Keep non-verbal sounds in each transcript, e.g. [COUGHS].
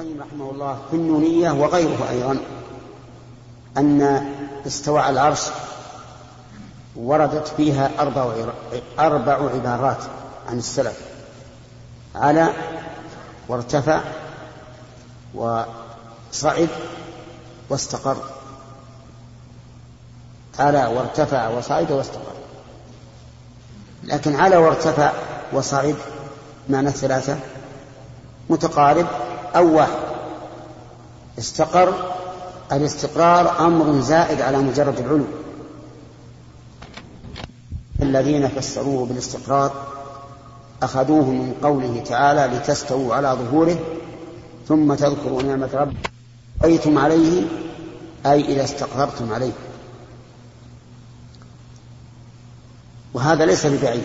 القيم رحمه الله في النونية وغيره أيضا أن استوى على العرش وردت فيها أربع أربع عبارات عن السلف. على وارتفع وصعد واستقر. على وارتفع وصعد واستقر. لكن على وارتفع وصعد معنى الثلاثة متقارب. أو واحد. استقر. الاستقرار أمر زائد على مجرد العلو. الذين فسروه بالاستقرار أخذوه من قوله تعالى لتستووا على ظهوره ثم تذكروا نعمة رب أيتم عليه؟ أي إذا استقررتم عليه. وهذا ليس ببعيد.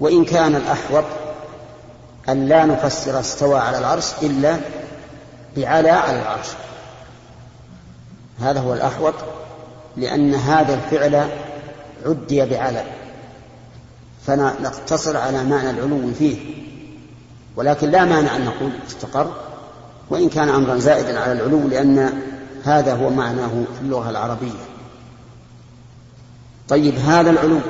وإن كان الأحوط أن لا نفسر استوى على العرش إلا بعلى على العرش. هذا هو الأحوط لأن هذا الفعل عدي بعلى فنقتصر على معنى العلو فيه. ولكن لا مانع أن نقول استقر وإن كان أمرا زائدا على العلو لأن هذا هو معناه في اللغة العربية. طيب هذا العلو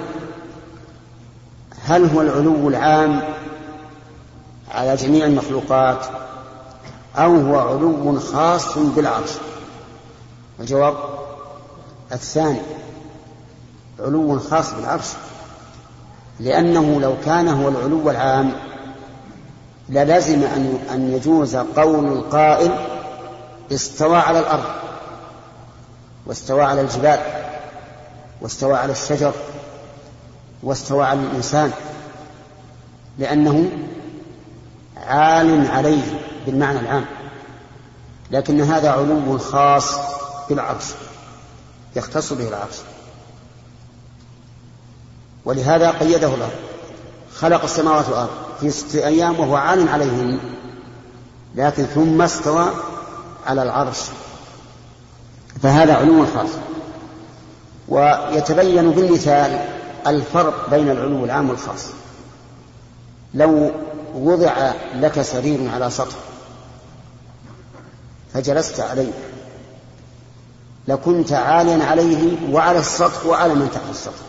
هل هو العلو العام على جميع المخلوقات أو هو علو خاص بالعرش. الجواب الثاني علو خاص بالعرش. لأنه لو كان هو العلو العام للزم أن أن يجوز قول القائل استوى على الأرض واستوى على الجبال واستوى على الشجر واستوى على الإنسان. لأنه عال عليه بالمعنى العام. لكن هذا علو خاص بالعرش يختص به العرش ولهذا قيده الله خلق السماوات والأرض في ستة أيام وهو عال عليهن لكن ثم استوى على العرش. فهذا علو خاص. ويتبين بالمثال الفرق بين العلو العام والخاص. لو وضع لك سرير على سطح. فجلست عليه. لكنت عاليا عليه وعلى السطح وعلى من تحت السطح.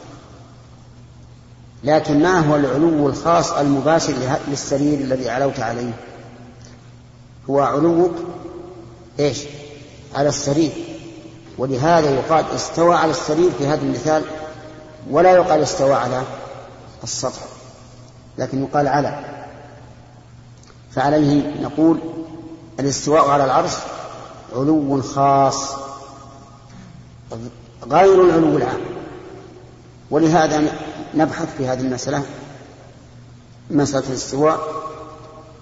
لكن ما هو العلو الخاص المباشر للسرير الذي علوت عليه؟ هو علوك إيش؟ على السرير. ولهذا يقال استوى على السرير في هذا المثال ولا يقال استوى على السطح لكن يقال على. فعليه نقول الاستواء على العرش علو خاص غير العلو العام. ولهذا نبحث في هذه المسألة مسألة الاستواء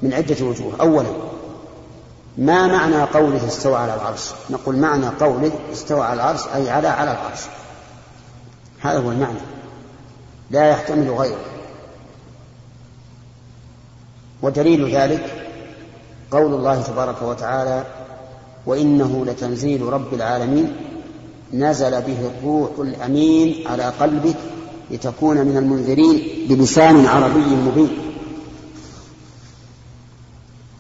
من عدة وجوه. أولا ما معنى قوله استوى على العرش؟ نقول معنى قوله استوى على العرش أي على على العرش. هذا هو المعنى. لا يحتمل غيره. ودليل ذلك قول الله تبارك وتعالى وإنه لتنزيل رب العالمين نزل به الروح الأمين على قلبك لتكون من المنذرين بلسان عربي مبين.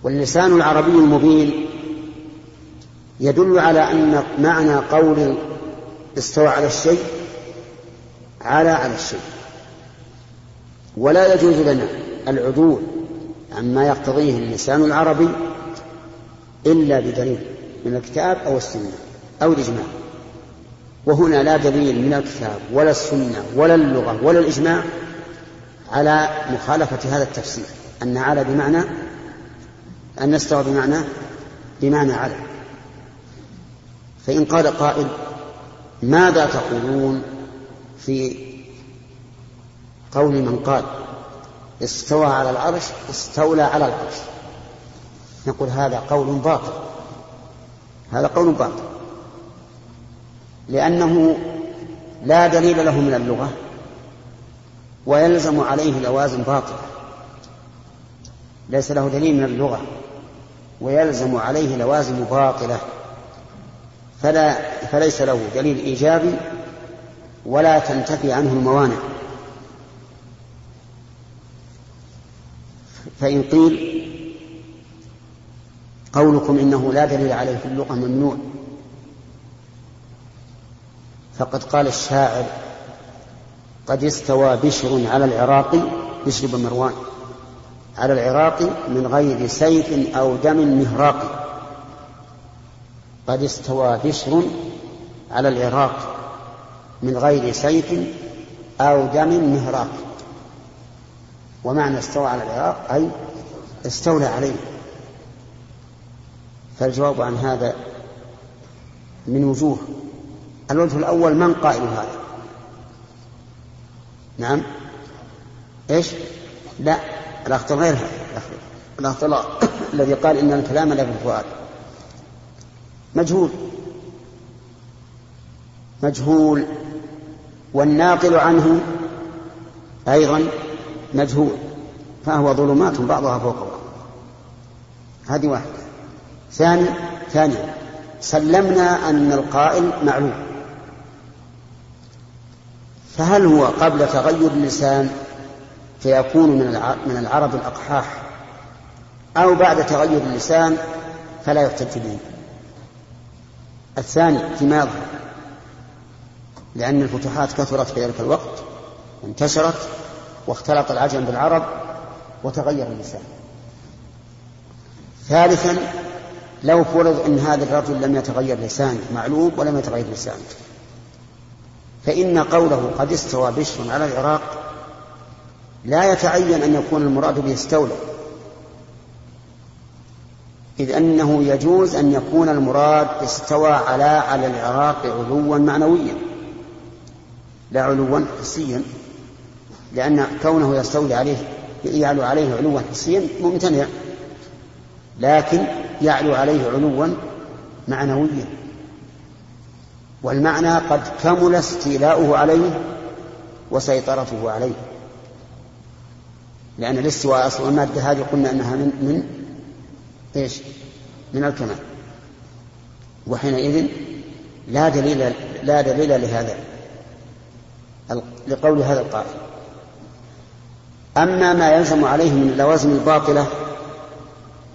واللسان العربي المبين يدل على أن معنى قول استوى على الشيء على على الشيء. ولا يجوز لنا العدول عما يقتضيه اللسان العربي إلا بدليل من الكتاب أو السنة أو الإجماع. وهنا لا دليل من الكتاب ولا السنة ولا اللغة ولا الإجماع على مخالفة هذا التفسير أن على بمعنى أن نستوى بمعنى بمعنى على. فإن قال قائل ماذا تقولون في قول من قال؟ استوى على العرش استولى على العرش. نقول هذا قول باطل. هذا قول باطل. لأنه لا دليل له من اللغة ويلزم عليه لوازم باطلة. ليس له دليل من اللغة ويلزم عليه لوازم باطلة. فلا فليس له دليل إيجابي ولا تنتفي عنه الموانع. فإن قيل قولكم إنه لا دليل عليه في اللغة ممنوع. فقد قال الشاعر قد استوى بشر على العراق بشر بن مروان على العراق من غير سيف أو دم مهراق. قد استوى بشر على العراق من غير سيف أو دم مهراق. ومعنى استوى على العراق أي استولى عليه. فالجواب عن هذا من وجوه. الوجه الأول من قائل هذا؟ نعم. إيش؟ لا الاخطر غير هذا. [COUGHS] الذي قال إن الكلام لا في الفؤاد. مجهول. مجهول. والناقل عنه أيضا مجهول. فهو ظلمات بعضها فوق بعض. هذه واحدة. ثاني ثانيا سلمنا أن القائل معلوم. فهل هو قبل تغير اللسان فيكون من من العرب الأقحاح؟ أو بعد تغير اللسان فلا يحتج به. الثاني فيما يظهر. لأن الفتوحات كثرت في ذلك الوقت انتشرت واختلط العجم بالعرب وتغير اللسان. ثالثا لو فرض أن هذا الرجل لم يتغير لسانه معلوم ولم يتغير لسانه. فإن قوله قد استوى بشر على العراق لا يتعين أن يكون المراد به استولى إذ أنه يجوز أن يكون المراد استوى على على العراق علوا معنويا. لا علوا حسيا. لأن كونه يستولي عليه يعلو عليه علوا حسيا ممتنع. لكن يعلو عليه علوا معنويا. والمعنى قد كمل استيلاؤه عليه وسيطرته عليه. لأن الاستواء أصل المادة هذه قلنا أنها من من إيش؟ من الكمال. وحينئذ لا دليل لا دليل لهذا لقول هذا القائل. أما ما يلزم عليه من اللوازم الباطلة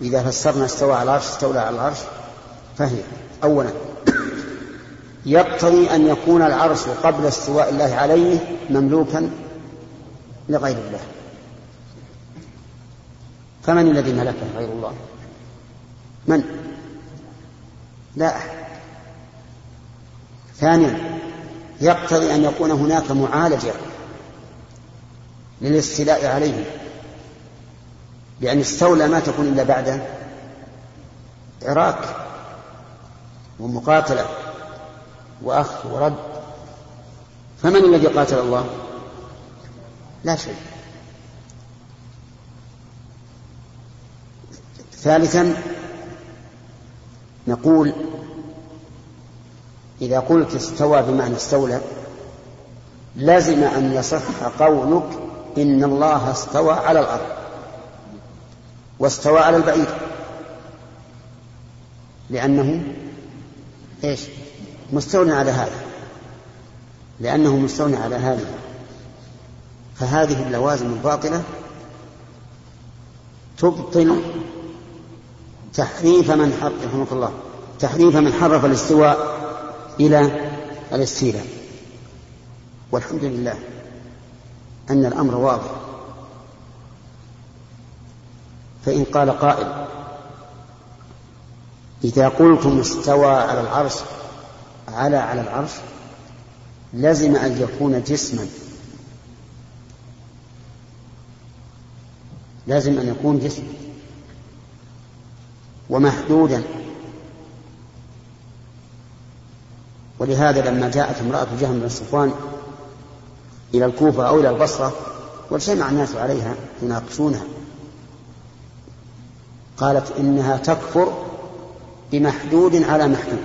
إذا فسرنا استوى على العرش استولى على العرش فهي أولا يقتضي أن يكون العرش قبل استواء الله عليه مملوكا لغير الله. فمن الذي ملكه غير الله؟ من؟ لا أحد. ثانيا يقتضي أن يكون هناك معالجة للاستيلاء عليه لأن استولى ما تكون إلا بعد عراك ومقاتلة وأخذ ورد. فمن الذي قاتل الله؟ لا شيء. ثالثا نقول إذا قلت استوى بمعنى استولى لزم أن يصح قولك إن الله استوى على الأرض. واستوى على البعيد لأنه إيش؟ مستولى على هذا. لأنه مستولى على هذا. فهذه اللوازم الباطلة تبطل تحريف من حرف رحمه الله تحريف من حرف الاستواء إلى الاستيلاء. والحمد لله. أن الأمر واضح. فإن قال قائل إذا قلتم استوى على العرش على على العرش لزم أن يكون جسما. لازم أن يكون جسما. ومحدودا. ولهذا لما جاءت امرأة جهم بن صفوان إلى الكوفة أو إلى البصرة واجتمع الناس عليها يناقشونها. قالت إنها تكفر بمحدود على محدود.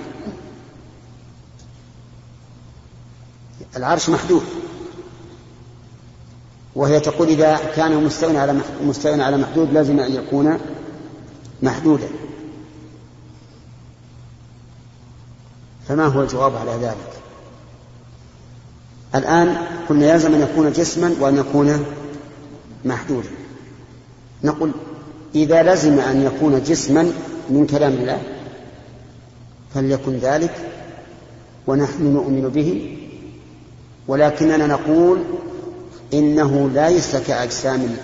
العرش محدود. وهي تقول إذا كان مستوى على مستوى على محدود لازم أن يكون محدودا. فما هو الجواب على ذلك؟ الآن قلنا يلزم أن يكون جسما وأن يكون محدودا. نقول إذا لزم أن يكون جسما من كلام الله فليكن ذلك ونحن نؤمن به. ولكننا نقول إنه ليس كأجسام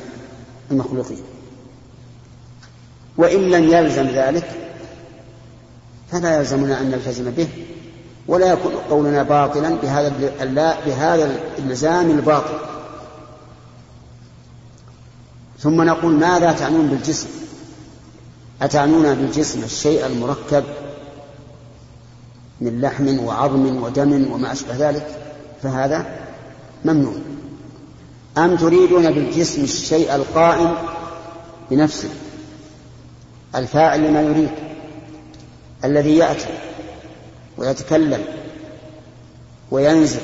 المخلوقين. وإن لم يلزم ذلك فلا يلزمنا أن نلتزم به. ولا يكون قولنا باطلا بهذا بهذا الالزام الباطل. ثم نقول ماذا تعنون بالجسم؟ أتعنون بالجسم الشيء المركب من لحم وعظم ودم وما أشبه ذلك؟ فهذا ممنوع. أم تريدون بالجسم الشيء القائم بنفسه الفاعل لما يريد الذي يأتي؟ ويتكلم وينزل.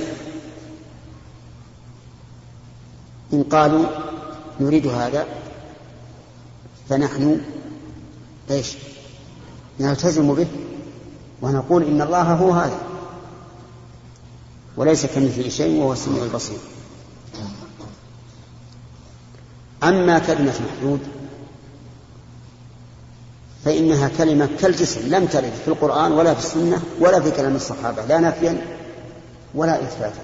إن قالوا نريد هذا فنحن إيش؟ نلتزم به ونقول إن الله هو هذا. وليس كمثله شيء وهو السميع البصير. أما كلمة محدود فإنها كلمة كالجسم لم ترد في القرآن ولا في السنة ولا في كلام الصحابة لا نفيا ولا إثباتا.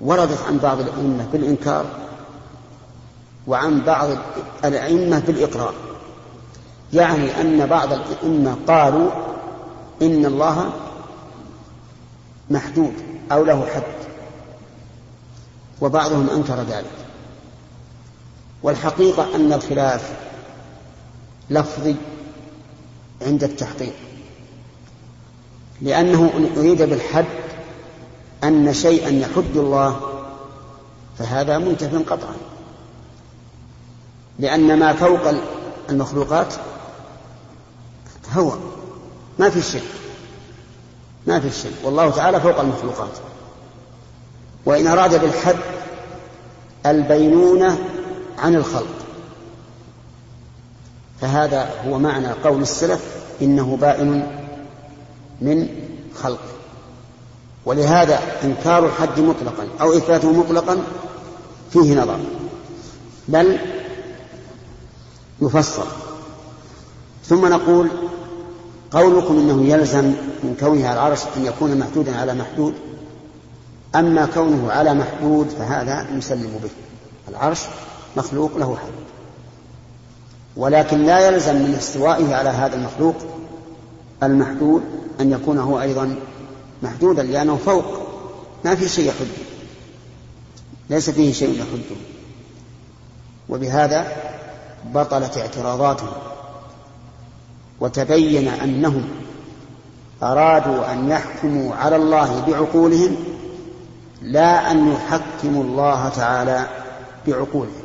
وردت عن بعض الأئمة بالإنكار وعن بعض الأئمة بالإقرار. يعني أن بعض الأئمة قالوا إن الله محدود أو له حد وبعضهم أنكر ذلك. والحقيقة أن الخلاف لفظي عند التحقيق. لأنه إن أريد بالحد أن شيئا يحد الله فهذا منتف قطعا. لأن ما فوق المخلوقات هو ما في شيء ما في شيء. والله تعالى فوق المخلوقات. وإن أراد بالحد البينونة عن الخلق. فهذا هو معنى قول السلف إنه بائن من خلق. ولهذا إنكار الحد مطلقا أو إثباته مطلقا فيه نظر بل يفسر. ثم نقول قولكم إنه يلزم من كونه على العرش أن يكون محدودا على محدود أما كونه على محدود فهذا نسلم به. العرش مخلوق له حد. ولكن لا يلزم من استوائه على هذا المخلوق المحدود أن يكون هو أيضا محدودا لأنه فوق. ما في شيء يحده ليس فيه شيء يحده وبهذا بطلت اعتراضاتهم وتبين أنهم أرادوا أن يحكموا على الله بعقولهم لا أن يحكموا الله تعالى بعقولهم.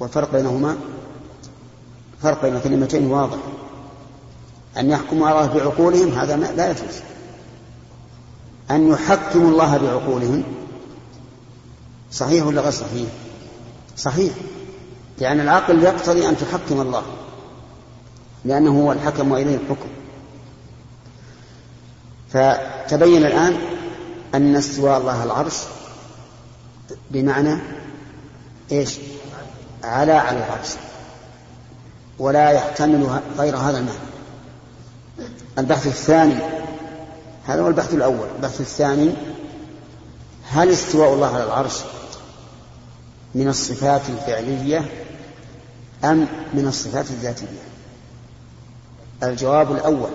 والفرق بينهما فرق بين كلمتين واضح. أن يحكموا الله بعقولهم هذا لا يجوز. أن يحكموا الله بعقولهم صحيح ولا غير صحيح؟ صحيح. لأن العقل يقتضي أن تحكم الله لأنه هو الحكم وإليه الحكم. فتبين الآن أن استواء الله العرش بمعنى إيش؟ على على العرش ولا يحتمل غير هذا المعنى. البحث الثاني هذا هو البحث الأول. البحث الثاني هل استواء الله على العرش من الصفات الفعلية أم من الصفات الذاتية؟ الجواب الأول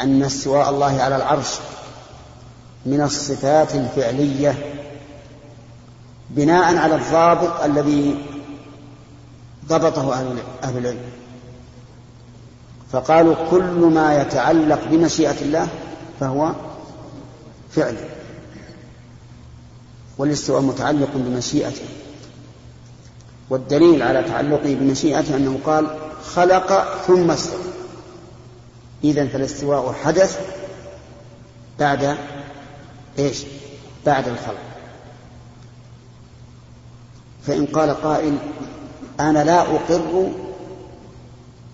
أن استواء الله على العرش من الصفات الفعلية بناء على الضابط الذي ضبطه أهل العلم. فقالوا كل ما يتعلق بمشيئة الله فهو فعل. والاستواء متعلق بمشيئته. والدليل على تعلقه بمشيئته أنه قال خلق ثم استوى. إذا فالاستواء حدث بعد إيش؟ بعد الخلق. فإن قال قائل أنا لا أقر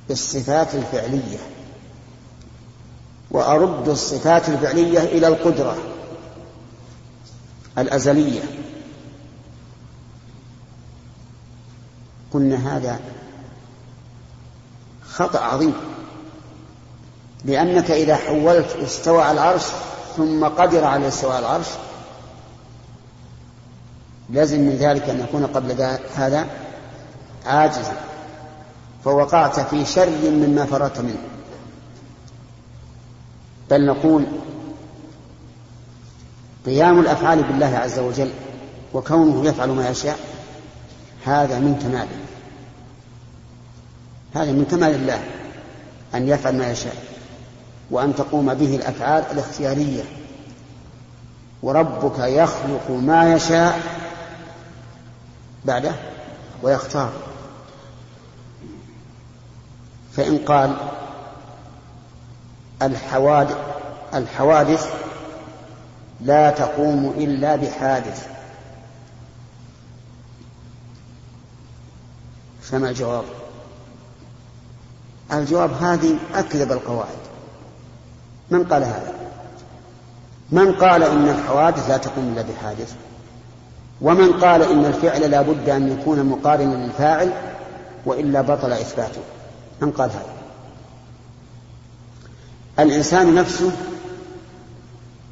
بالصفات الفعلية وأرد الصفات الفعلية إلى القدرة الأزلية. قلنا هذا خطأ عظيم لأنك إذا حولت استوى على العرش ثم قدر على استواء العرش لازم من ذلك أن يكون قبل هذا عاجزا. فوقعت في شر مما فررت منه. بل نقول قيام الأفعال بالله عز وجل وكونه يفعل ما يشاء هذا من كماله هذا من كمال الله أن يفعل ما يشاء وأن تقوم به الأفعال الاختيارية. وربك يخلق ما يشاء بعده ويختار. فإن قال الحوادث الحوادث لا تقوم إلا بحادث. فما الجواب؟ الجواب هذه أكذب القواعد. من قال هذا؟ من قال إن الحوادث لا تقوم إلا بحادث. ومن قال إن الفعل لا بد أن يكون مقارنا للفاعل وإلا بطل إثباته. من قال هذا؟ الإنسان نفسه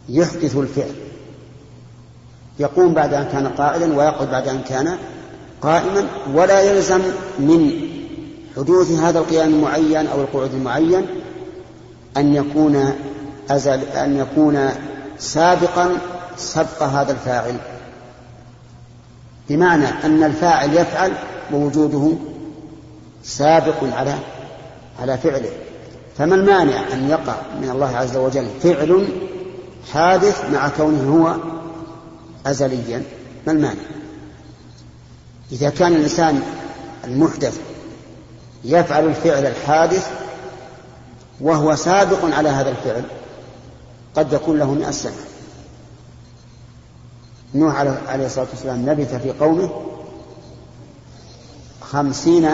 يحدث الفعل. يقوم بعد أن كان قائلا ويقعد بعد أن كان قائما ولا يلزم من حدوث هذا القيام المعين أو القعود المعين أن يكون أزل أن يكون سابقا سبق هذا الفاعل. بمعنى أن الفاعل يفعل ووجوده سابق على على فعله. فما المانع أن يقع من الله عز وجل فعل حادث مع كونه هو أزليا؟ ما المانع؟ إذا كان الإنسان المحدث يفعل الفعل الحادث وهو سابق على هذا الفعل قد يكون له مئة سنة. نوح عليه الصلاة والسلام لبث في قومه خمسين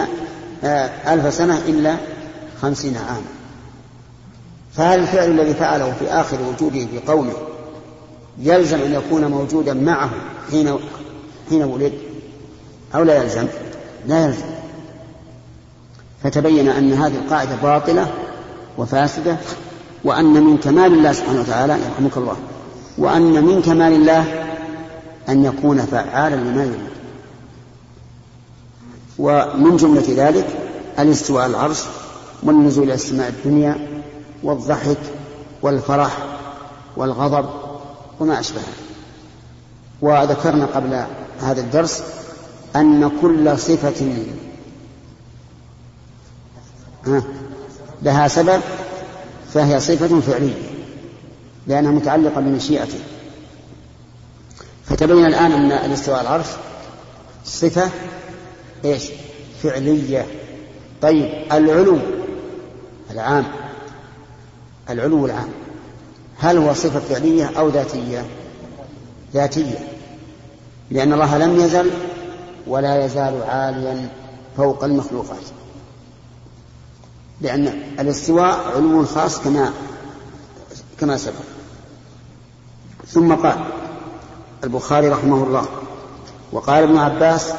آه، ألف سنة إلا خمسين عاما فهل الفعل الذي فعله في آخر وجوده في قومه يلزم أن يكون موجودا معه حين حين ولد؟ أو لا يلزم؟ لا يلزم. فتبين أن هذه القاعدة باطلة وفاسدة وأن من كمال الله سبحانه وتعالى يرحمك الله وأن من كمال الله أن يكون فعالا لما يريد. ومن جملة ذلك الاستواء على العرش والنزول إلى السماء الدنيا والضحك والفرح والغضب وما أشبهه. وذكرنا قبل هذا الدرس أن كل صفة لها سبب فهي صفة فعلية لأنها متعلقة بمشيئته. فتبين الآن أن الاستواء العرش صفة إيش؟ فعلية. طيب العلو العام. العلو العام. هل هو صفة فعلية أو ذاتية؟ ذاتية. لأن الله لم يزل ولا يزال عاليا فوق المخلوقات. لأن الاستواء علو خاص كما كما سبق. ثم قال البخاري رحمه الله. وقال ابن عباس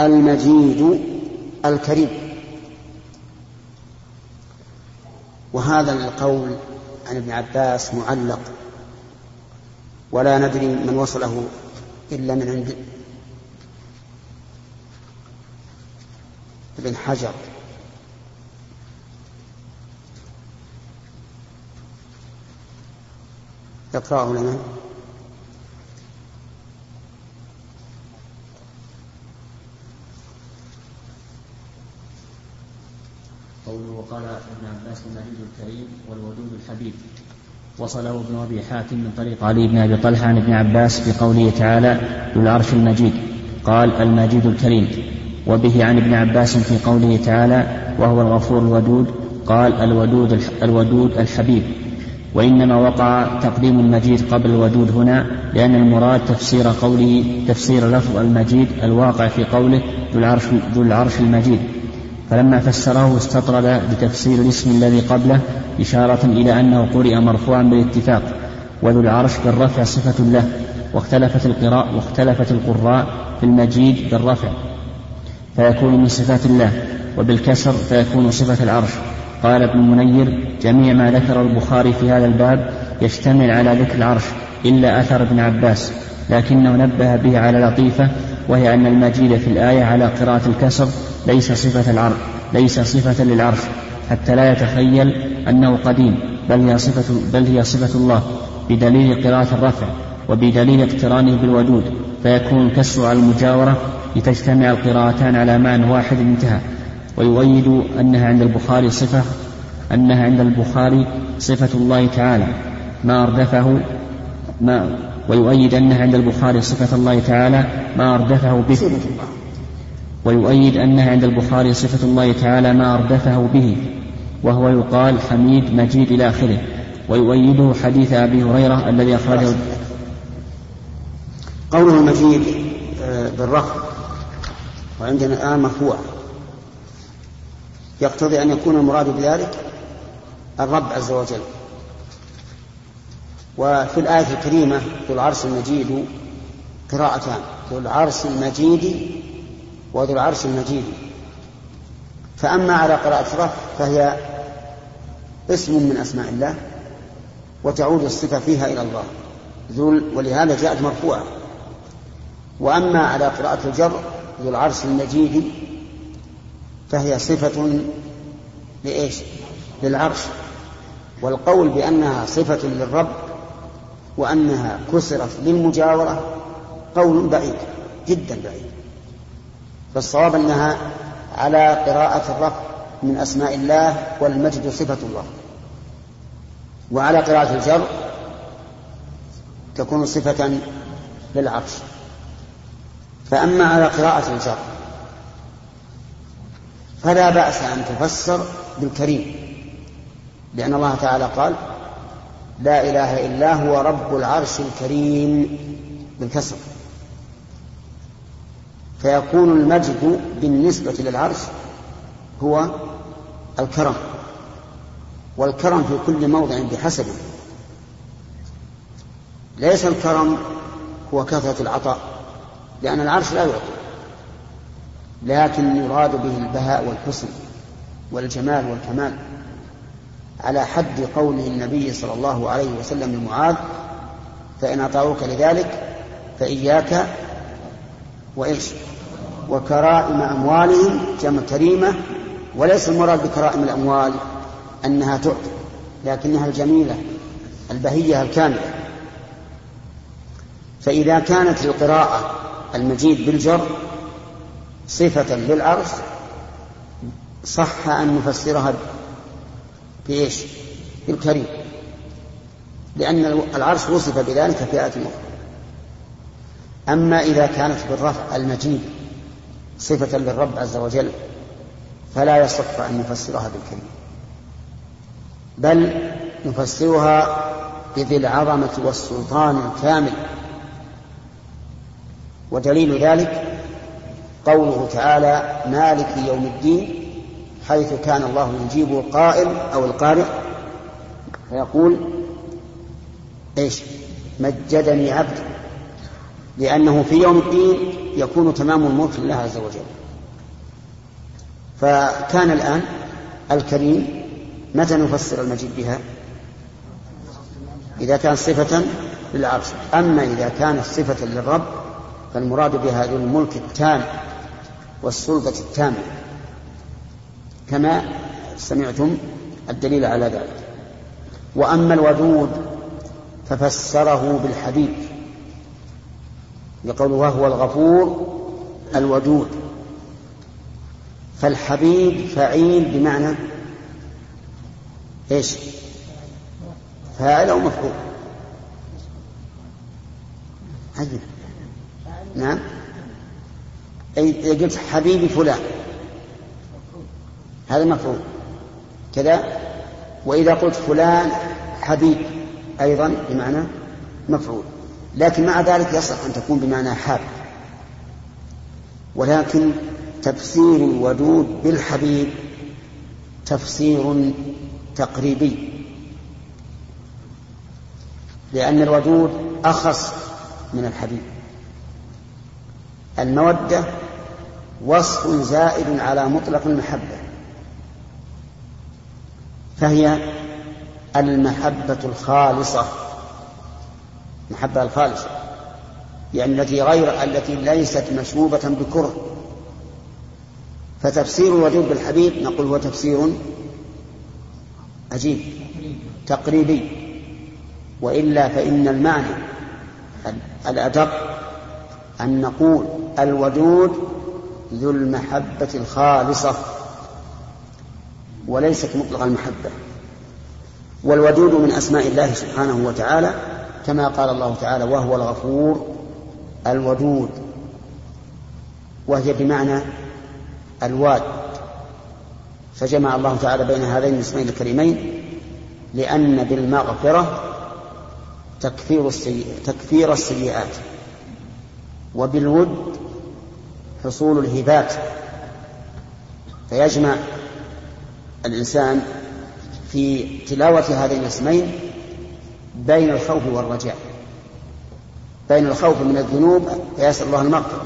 المجيد الكريم. وهذا القول عن ابن عباس معلق. ولا ندري من وصله إلا من عند ابن حجر. يقرأه لنا. قوله وقال ابن عباس المجيد الكريم والودود الحبيب. وصله ابن أبي حاتم من طريق علي بن أبي طلحة عن ابن عباس في قوله تعالى ذو العرش المجيد قال المجيد الكريم وبه عن ابن عباس في قوله تعالى وهو الغفور الودود قال الودود الودود الحبيب وإنما وقع تقديم المجيد قبل الودود هنا لأن المراد تفسير قوله تفسير لفظ المجيد الواقع في قوله ذو العرش ذو العرش المجيد فلما فسره استطرد بتفسير الاسم الذي قبله إشارة إلى أنه قرئ مرفوعا بالاتفاق وذو العرش بالرفع صفة له واختلفت القراء واختلفت القراء في المجيد بالرفع فيكون من صفات الله وبالكسر فيكون صفة العرش. قال ابن منير جميع ما ذكر البخاري في هذا الباب يشتمل على ذكر العرش إلا أثر ابن عباس لكنه نبه به على لطيفة وهي أن المجيد في الآية على قراءة الكسر ليس صفة العرش ليس صفة للعرش حتى لا يتخيل أنه قديم بل هي صفة بل هي صفة الله بدليل قراءة الرفع وبدليل اقترانه بالودود فيكون الكسر على المجاورة لتجتمع القراءتان على معنى واحد انتهى. ويؤيد أنها عند البخاري صفة أنها عند البخاري صفة الله تعالى ما أردفه ما ويؤيد أنها عند البخاري صفة الله تعالى ما أردفه به. ويؤيد أنها عند البخاري صفة الله تعالى ما أردفه به وهو يقال حميد مجيد إلى آخره ويؤيده حديث أبي هريرة الذي أخرجه. قوله المجيد آه، بالرفع وعندنا الآن مرفوع. يقتضي أن يكون المراد بذلك الرب عز وجل. وفي الآية الكريمة ذو العرش المجيد قراءتان ذو العرش المجيد وذو العرش المجيد. فأما على قراءة رفع فهي اسم من أسماء الله وتعود الصفة فيها إلى الله. ذو ولهذا جاءت مرفوعة. وأما على قراءة الجر ذو العرش المجيد فهي صفة لإيش؟ للعرش. والقول بأنها صفة للرب وأنها كسرت للمجاورة قول بعيد جدا بعيد. فالصواب أنها على قراءة الرفع من أسماء الله والمجد صفة الله. وعلى قراءة الجر تكون صفة للعرش. فأما على قراءة الجر فلا بأس أن تفسر بالكريم لأن الله تعالى قال لا إله إلا هو رب العرش الكريم بالكسر. فيكون المجد بالنسبة للعرش هو الكرم والكرم في كل موضع بحسبه. ليس الكرم هو كثرة العطاء لأن العرش لا يعطي لكن يراد به البهاء والحسن والجمال والكمال. على حد قوله النبي صلى الله عليه وسلم لمعاذ فإن أطاعوك لذلك فإياك وإيش؟ وكرائم أموالهم جمع كريمة وليس المراد بكرائم الأموال أنها تعطي لكنها الجميلة البهية الكاملة. فإذا كانت القراءة المجيد بالجر صفة للعرش صح أن نفسرها بإيش؟ بالكريم. لأن العرش وصف بذلك في آية أخرى أما إذا كانت بالرفع المجيد صفة للرب عز وجل فلا يصح أن نفسرها بالكريم بل نفسرها بذي العظمة والسلطان الكامل. ودليل ذلك قوله تعالى مالك يوم الدين حيث كان الله يجيب القائل أو القارئ فيقول إيش؟ مجدني عبد لأنه في يوم الدين يكون تمام الملك لله عز وجل. فكان الآن الكريم متى نفسر المجيد بها؟ إذا كان صفة للعرش. أما إذا كانت صفة للرب فالمراد بها ذو الملك التام والسلطة التامة. كما سمعتم الدليل على ذلك. وأما الودود ففسره بالحبيب يقول وهو الغفور الودود. فالحبيب فعيل بمعنى إيش؟ فاعل أو مفعول؟ عجب. نعم. أي قلت حبيبي فلان. هذا مفعول. كذا. وإذا قلت فلان حبيب أيضا بمعنى مفعول. لكن مع ذلك يصح أن تكون بمعنى حاب ولكن تفسير الودود بالحبيب تفسير تقريبي. لأن الودود أخص من الحبيب. المودة وصف زائد على مطلق المحبة. فهي المحبة الخالصة. المحبة الخالصة يعني التي غير التي ليست مشوبة بكره. فتفسير الودود بالحبيب نقول هو تفسير عجيب تقريبي. وإلا فإن المعنى الأدق أن نقول الودود ذو المحبة الخالصة وليست مطلق المحبة. والودود من أسماء الله سبحانه وتعالى كما قال الله تعالى وهو الغفور الودود وهي بمعنى الواد. فجمع الله تعالى بين هذين الاسمين الكريمين لأن بالمغفرة تكفير السيئات تكفير السيئات وبالود حصول الهبات. فيجمع الإنسان في تلاوة هذين الاسمين بين الخوف والرجاء. بين الخوف من الذنوب فيسأل الله المغفرة.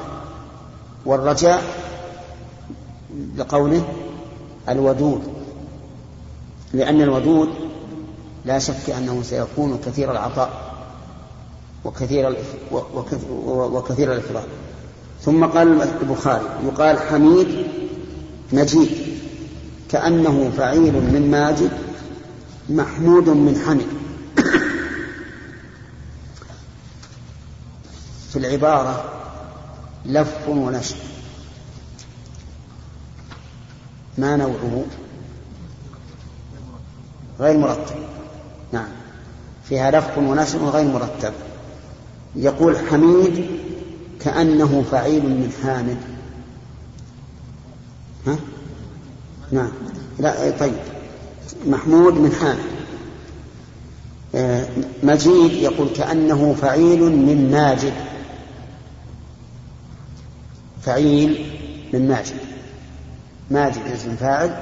والرجاء لقوله الودود. لأن الودود لا شك أنه سيكون كثير العطاء وكثير وكثير الإفراط. ثم قال البخاري يقال حميد مجيد كأنه فعيل من ماجد محمود من حمد في العبارة لف ونشر. ما نوعه؟ غير مرتب. نعم. فيها لف ونشر غير مرتب. يقول حميد كأنه فعيل من حامد. ها؟ نعم. لا طيب. محمود من حامد. آه، مجيد يقول كأنه فعيل من ماجد. فعيل من ماجد. ماجد اسم فاعل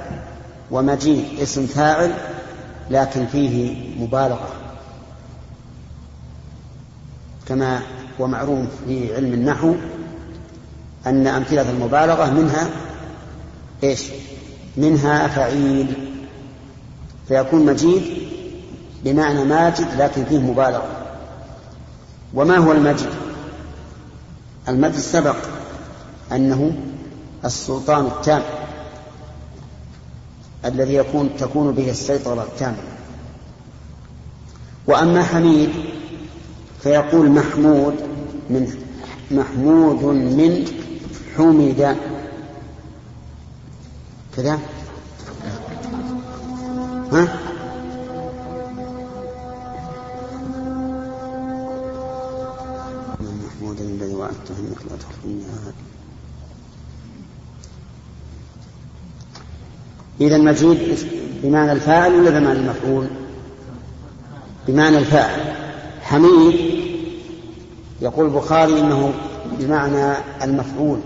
ومجيد اسم فاعل لكن فيه مبالغة. كما هو معروف في علم النحو أن أمثلة المبالغة منها إيش؟ منها فعيل. فيكون مجيد بمعنى ماجد لكن فيه مبالغة. وما هو المجد؟ المجد سبق أنه السلطان التام الذي يكون تكون به السيطرة التامة. وأما حميد فيقول محمود من محمود من حمد كذا؟ ها؟ محمود الذي وعدته انك لا تخفيني إذا المجيد بمعنى الفاعل ولا بمعنى المفعول؟ بمعنى الفاعل. حميد يقول البخاري إنه بمعنى المفعول.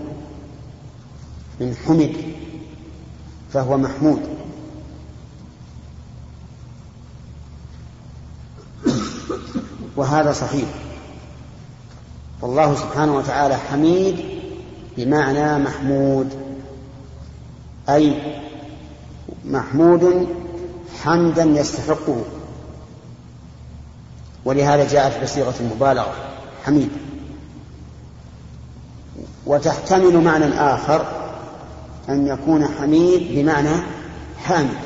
من حمد فهو محمود. وهذا صحيح. والله سبحانه وتعالى حميد بمعنى محمود. أي محمود حمدا يستحقه. ولهذا جاءت بصيغة المبالغة حميد. وتحتمل معنى آخر أن يكون حميد بمعنى حامد.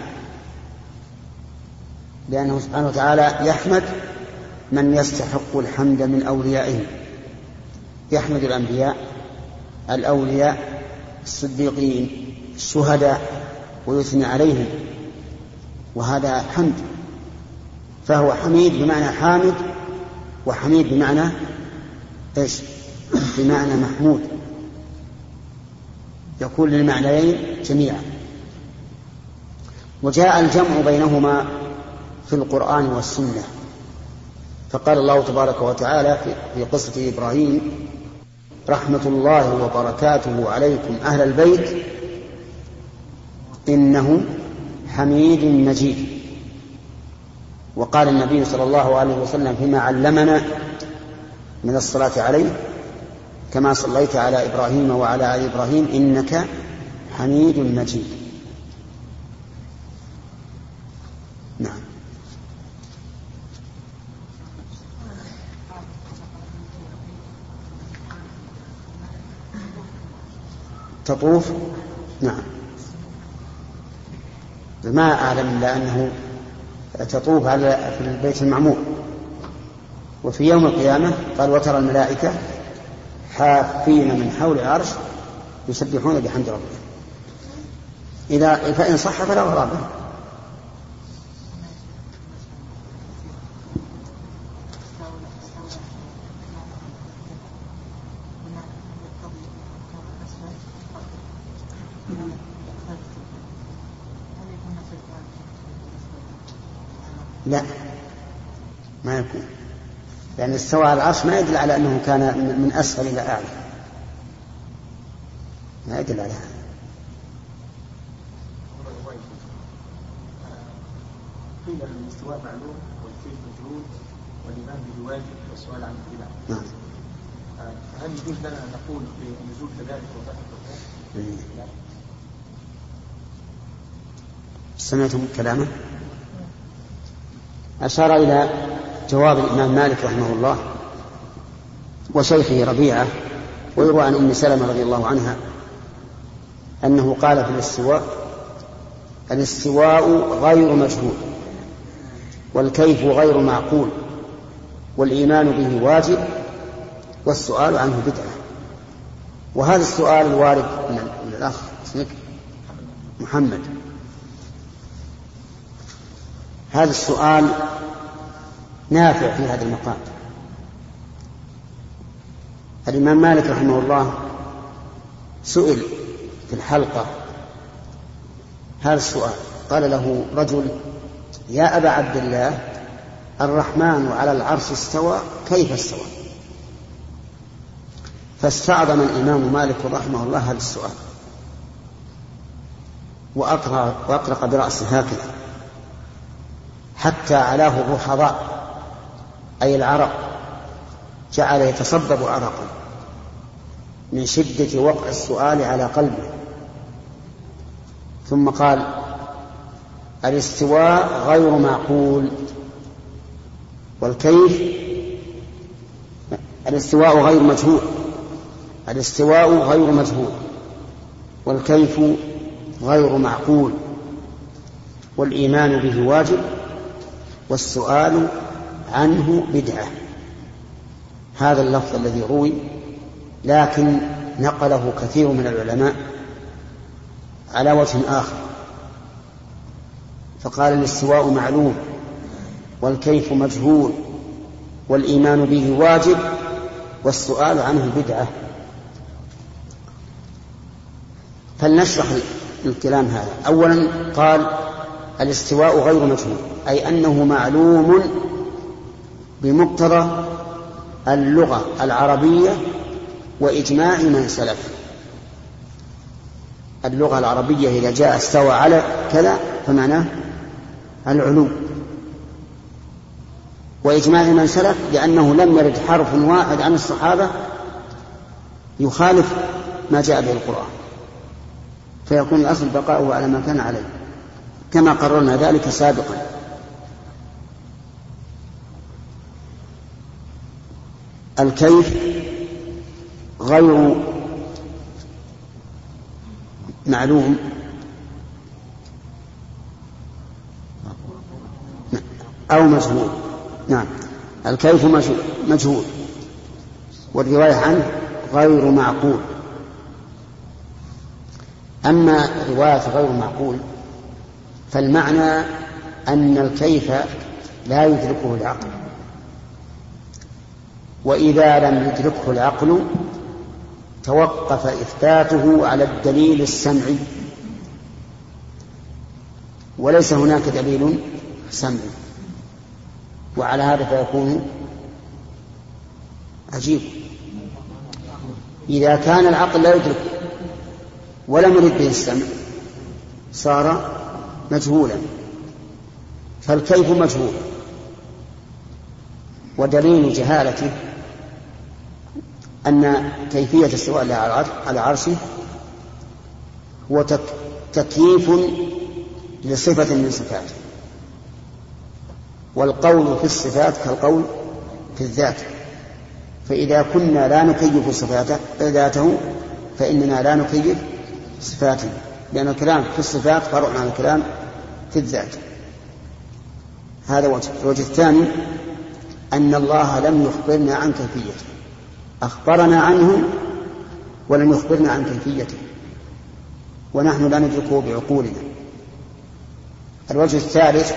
لأنه سبحانه وتعالى يحمد من يستحق الحمد من أوليائه. يحمد الأنبياء الأولياء الصديقين الشهداء ويثني عليهم وهذا حمد فهو حميد بمعنى حامد وحميد بمعنى إيش؟ بمعنى محمود. يكون للمعنيين جميعا. وجاء الجمع بينهما في القرآن والسنة. فقال الله تبارك وتعالى في قصة إبراهيم رحمة الله وبركاته عليكم أهل البيت إنه حميد مجيد. وقال النبي صلى الله عليه وسلم فيما علمنا من الصلاة عليه كما صليت على إبراهيم وعلى آل إبراهيم إنك حميد مجيد. نعم. تطوف؟ نعم. ما أعلم إلا أنه تطوف على في البيت المعمور. وفي يوم القيامة قال وترى الملائكة حافين من حول العرش يسبحون بحمد ربهم. إذا فإن صح فلا غرابة لا ما يكون لأن استوى على العرش ما يدل على أنه كان من أسفل إلى أعلى. ما يدل على هذا. قيل الاستواء معلوم والكيف مجهول والإيمان به واجب والسؤال عن الاتباع نعم. هل يجوز لنا أن نقول بالنزول كذلك وفتح الركوع؟ لا. سمعتم كلامه؟ أشار إلى جواب الإمام مالك رحمه الله وشيخه ربيعة ويروى عن أم سلمة رضي الله عنها أنه قال في الاستواء الاستواء غير مجهول والكيف غير معقول والإيمان به واجب والسؤال عنه بدعة. وهذا السؤال الوارد من الأخ اسمك محمد. هذا السؤال نافع في هذا المقام. الإمام مالك رحمه الله سئل في الحلقة هذا السؤال قال له رجل يا أبا عبد الله الرحمن على العرش استوى كيف استوى؟ فاستعظم الإمام مالك رحمه الله هذا السؤال. وأقرق برأسه هكذا حتى علاه الرحضاء أي العرق جعل يتصبب عرقا من شدة وقع السؤال على قلبه. ثم قال الاستواء غير معقول. والكيف؟ الاستواء غير مجهول. الاستواء غير مجهول. والكيف؟ غير معقول. والإيمان به واجب. والسؤال عنه بدعة. هذا اللفظ الذي روي لكن نقله كثير من العلماء على وجه آخر. فقال الاستواء معلوم والكيف مجهول والإيمان به واجب والسؤال عنه بدعة. فلنشرح الكلام هذا. أولا قال الاستواء غير مجهول أي أنه معلوم بمقتضى اللغة العربية وإجماع من سلف. اللغة العربية إذا جاء استوى على كذا فمعناه العلو وإجماع من سلف لأنه لم يرد حرف واحد عن الصحابة يخالف ما جاء به القرآن. فيكون الأصل بقاؤه على ما كان عليه. كما قررنا ذلك سابقا. الكيف غير معلوم؟ أو مجهول. نعم. الكيف مجهول. والرواية عنه غير معقول. أما رواية غير معقول فالمعنى أن الكيف لا يدركه العقل. وإذا لم يدركه العقل توقف إثباته على الدليل السمعي. وليس هناك دليل سمعي. وعلى هذا فيكون عجيب. إذا كان العقل لا يدرك ولم يرد به السمع صار مجهولا. فالكيف مجهول. ودليل جهالته أن كيفية استواء على عرشه هو تكييف لصفة من صفاته والقول في الصفات كالقول في الذات. فإذا كنا لا نكيف صفاته ذاته فإننا لا نكيف صفاته لأن الكلام في الصفات فرع عن الكلام في الذات. هذا وجه الوجه الثاني أن الله لم يخبرنا عن كيفيته. أخبرنا عنه ولم يخبرنا عن كيفيته. ونحن لا ندركه بعقولنا. الوجه الثالث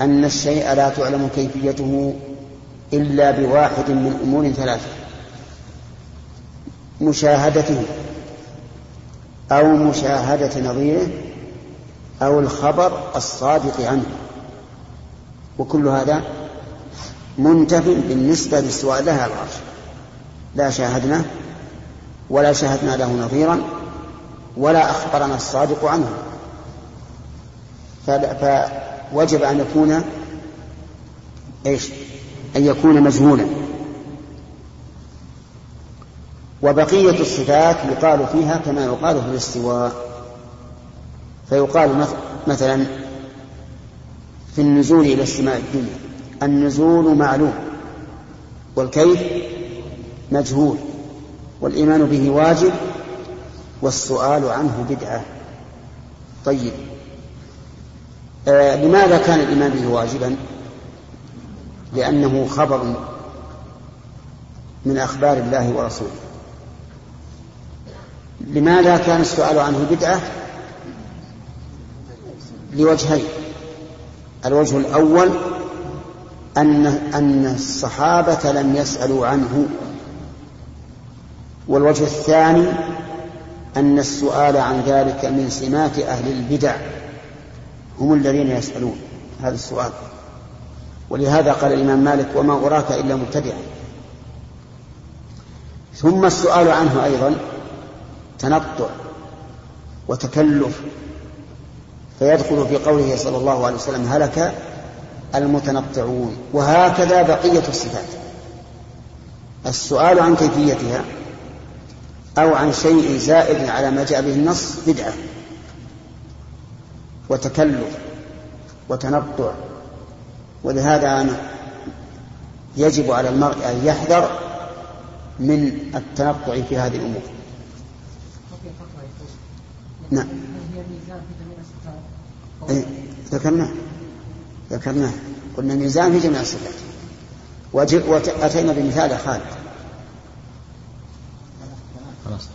أن الشيء لا تعلم كيفيته إلا بواحد من أمور ثلاثة. مشاهدته أو مشاهدة نظيره أو الخبر الصادق عنه. وكل هذا منتف بالنسبة للسؤال لها العرش لا شاهدنا ولا شاهدنا له نظيرا ولا أخبرنا الصادق عنه. فوجب أن يكون إيش؟ أن يكون مجهولا. وبقية الصفات يقال فيها كما يقال في الاستواء. فيقال مثلا في النزول إلى السماء الدنيا. النزول معلوم والكيف مجهول والإيمان به واجب والسؤال عنه بدعة. طيب. آه لماذا كان الإيمان به واجبا؟ لأنه خبر من أخبار الله ورسوله. لماذا كان السؤال عنه بدعة؟ لوجهين. الوجه الأول أن أن الصحابة لم يسألوا عنه. والوجه الثاني أن السؤال عن ذلك من سمات أهل البدع. هم الذين يسألون هذا السؤال. ولهذا قال الإمام مالك وما أراك إلا مبتدعا ثم السؤال عنه أيضا تنطع وتكلف. فيدخل في قوله صلى الله عليه وسلم هلك المتنطعون. وهكذا بقية الصفات. السؤال عن كيفيتها أو عن شيء زائد على ما جاء به النص بدعة وتكلف وتنطع. ولهذا يجب على المرء أن يحذر من التنطع في هذه الأمور. نعم. إيه ذكرناه. ذكرناه. قلنا ميزان في جميع الصفات. وأتينا بمثال خالد. خلاص.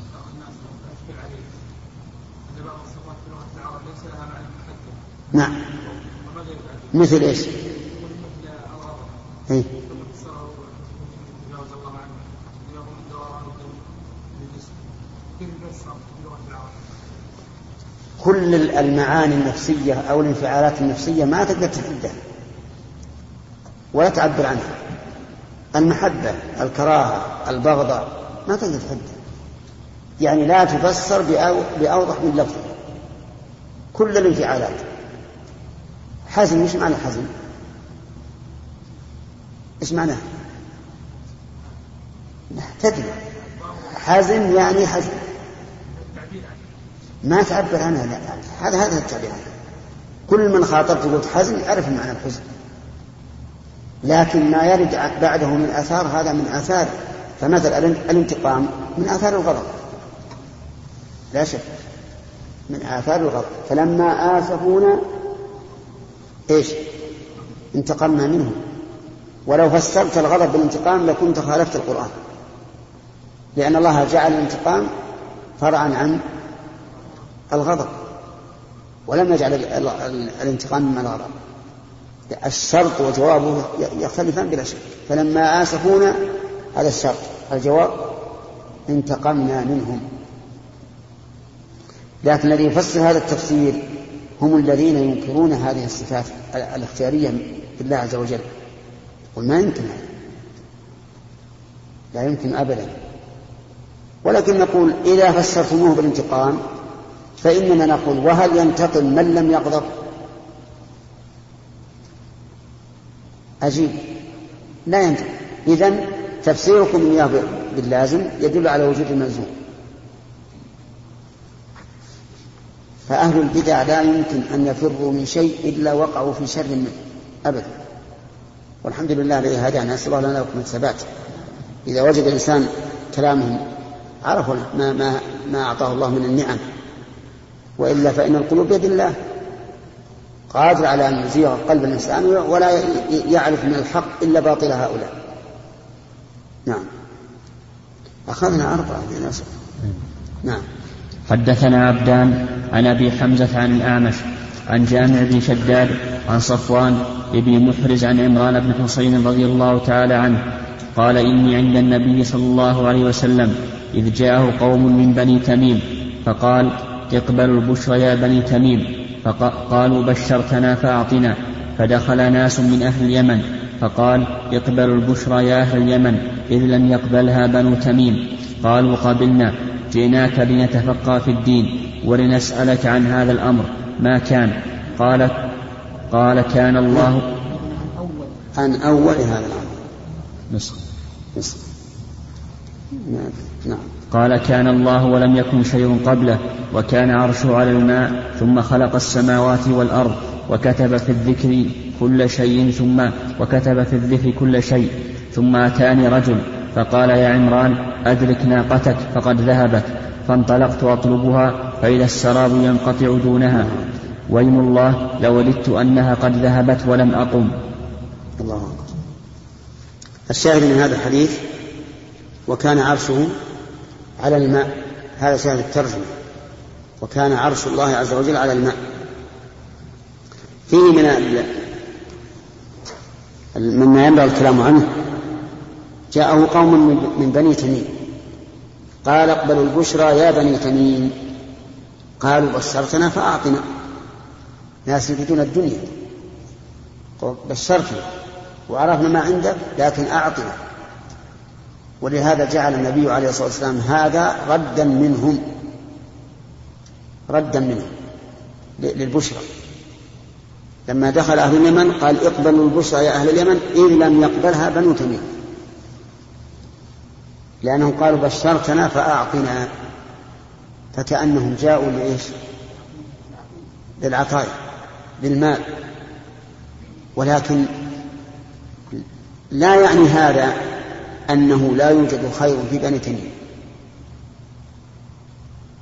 نعم. مثل إيش؟ كل المعاني النفسية أو الانفعالات النفسية ما تقدر تحدها ولا تعبر عنها. المحبة الكراهة البغضة ما تقدر تحدها. يعني لا تفسر بأوضح من لفظ. كل الانفعالات. حزن مش معنى حزن؟ إيش معناه تدري حزن يعني حزن. ما تعبر عنها لا. هذا هذا التعبير كل من خاطبت قلت حزن يعرف معنى الحزن. لكن ما يرد بعده من آثار هذا من آثار فمثل الانتقام من آثار الغضب. لا شك. من آثار الغضب. فلما آسفونا إيش؟ انتقمنا منهم. ولو فسرت الغضب بالانتقام لكنت خالفت القرآن. لأن الله جعل الانتقام فرعا عن الغضب. ولم يجعل الانتقام من الغضب الشرط وجوابه يختلفان بلا شك. فلما آسفونا هذا الشرط. الجواب انتقمنا منهم. لكن الذي يفسر هذا التفسير هم الذين ينكرون هذه الصفات الاختيارية بالله عز وجل. يقول ما يمكن هذا. لا يمكن أبدا. ولكن نقول إذا فسرتموه بالانتقام فإننا نقول وهل ينتقم من لم يغضب عجيب. لا ينتقم. إذا تفسيركم إياه باللازم يدل على وجود الملزوم فأهل البدع لا يمكن أن يفروا من شيء إلا وقعوا في شر منه. أبدا. والحمد لله الذي هدانا. نسأل الله لنا لكم الثبات. إذا وجد الإنسان كلامهم عرفوا ما, ما, ما أعطاه الله من النعم. وإلا فإن القلوب بيد الله. قادر على أن يزيغ قلب الإنسان ولا يعرف من الحق إلا باطل هؤلاء. نعم. أخذنا أربعة من. نعم. حدثنا عبدان عن أبي حمزة عن الأعمش عن جامع بن شداد عن صفوان بن محرز عن عمران بن حصين رضي الله تعالى عنه قال إني عند النبي صلى الله عليه وسلم إذ جاءه قوم من بني تميم فقال اقبلوا البشر يا بني تميم فقالوا بشرتنا فأعطنا فدخل ناس من أهل اليمن فقال اقبلوا البشرى يا أهل اليمن إذ لم يقبلها بنو تميم. قالوا قبلنا جئناك لنتفقى في الدين ولنسألك عن هذا الأمر ما كان؟ قال قال كان الله عن أول هذا الأمر. نصف نصف نعم نعم. قال كان الله ولم يكن شيء قبله وكان عرشه على الماء ثم خلق السماوات والأرض وكتب في الذكر كل شيء ثم وكتب في الذكر كل شيء ثم أتاني رجل فقال يا عمران أدرك ناقتك فقد ذهبت فانطلقت أطلبها فإذا السراب ينقطع دونها. ويم الله لوددت أنها قد ذهبت ولم أقم. الله أكبر. الشاهد من هذا الحديث وكان عرشه على الماء. هذا شاهد الترجمة. وكان عرش الله عز وجل على الماء. فيه من مما ينبغي الكلام عنه. جاءه قوم من بني تميم. قال اقبلوا البشرى يا بني تميم. قالوا بشرتنا فأعطنا. ناس يريدون الدنيا. بشرتنا. وعرفنا ما عندك لكن أعطنا. ولهذا جعل النبي عليه الصلاة والسلام هذا ردا منهم. ردا منهم. للبشرى. لما دخل أهل اليمن قال اقبلوا البشرى يا أهل اليمن إذ لم يقبلها بنو تميم. لأنهم قالوا بشرتنا فأعطنا فكأنهم جاءوا لإيش؟ للعطاء للمال. ولكن لا يعني هذا أنه لا يوجد خير في بني تميم.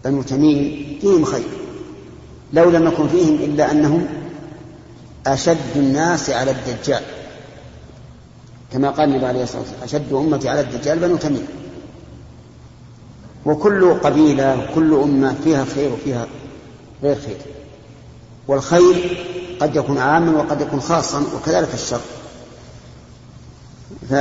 بنو تميم فيهم خير. لو لم يكن فيهم إلا أنهم أشد الناس على الدجال. كما قال النبي عليه الصلاة والسلام أشد أمتي على الدجال بنو تميم. وكل قبيلة وكل أمة فيها خير وفيها غير خير. والخير قد يكون عاما وقد يكون خاصا وكذلك الشر. ف...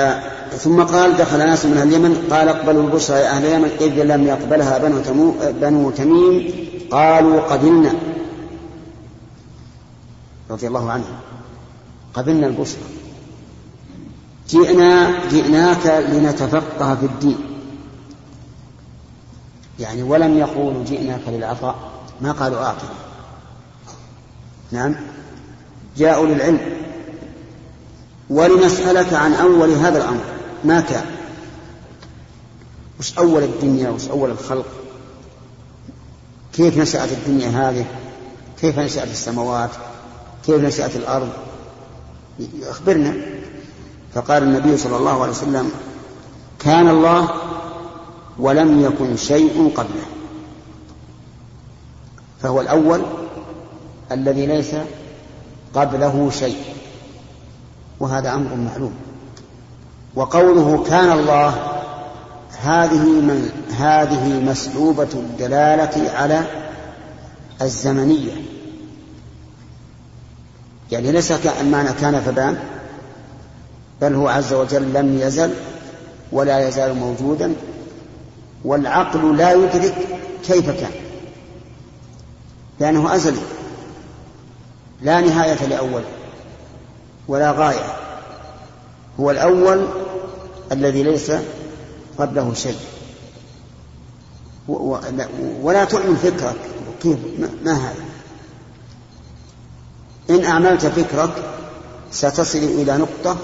ثم قال دخل ناس من أهل اليمن قال اقبلوا البشرى يا أهل اليمن إذ لم يقبلها بنو, تمو... بنو تميم قالوا قبلنا. رضي الله عنهم. قبلنا البشرى جئنا جئناك لنتفقه في الدين. يعني ولم يقولوا جئناك للعطاء ما قالوا أعطنا. نعم. جاءوا للعلم. ولنسألك عن أول هذا الأمر ما كان؟ وش أول الدنيا؟ وش أول الخلق؟ كيف نشأت الدنيا هذه؟ كيف نشأت السماوات؟ كيف نشأت الأرض؟ أخبرنا. فقال النبي صلى الله عليه وسلم كان الله ولم يكن شيء قبله. فهو الأول الذي ليس قبله شيء. وهذا أمر معلوم. وقوله كان الله هذه من هذه مسلوبة الدلالة على الزمنية. يعني ليس المعنى كان فبان بل هو عز وجل لم يزل ولا يزال موجودا والعقل لا يدرك كيف كان لأنه أزلي لا نهاية لأول. ولا غاية. هو الأول الذي ليس قبله شيء. ولا تعمل فكرك. كيف؟ ما هذا؟ إن أعملت فكرك ستصل إلى نقطة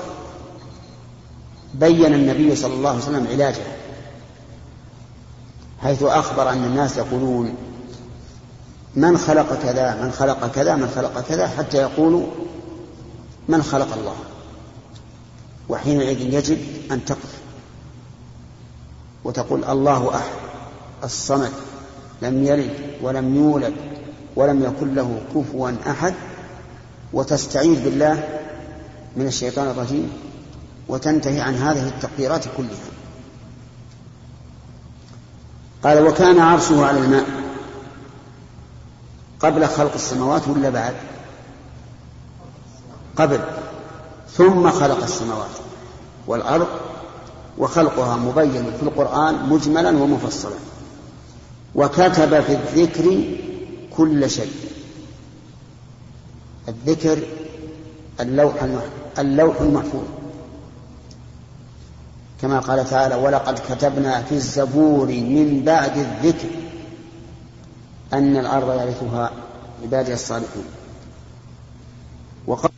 بين النبي صلى الله عليه وسلم علاجها. حيث أخبر أن الناس يقولون من خلق كذا من خلق كذا من خلق كذا حتى يقولوا من خلق الله. وحينئذ يجب أن تقف. وتقول الله أحد الصمد لم يلد ولم يولد ولم يكن له كفوا أحد. وتستعيذ بالله من الشيطان الرجيم وتنتهي عن هذه التقديرات كلها. قال وكان عرشه على الماء قبل خلق السماوات ولا بعد؟ قبل ثم خلق السماوات والأرض وخلقها مبين في القرآن مجملا ومفصلا. وكتب في الذكر كل شيء. الذكر اللوح اللوح المحفوظ. كما قال تعالى ولقد كتبنا في الزبور من بعد الذكر أن الأرض يرثها عبادي الصالحون. وقال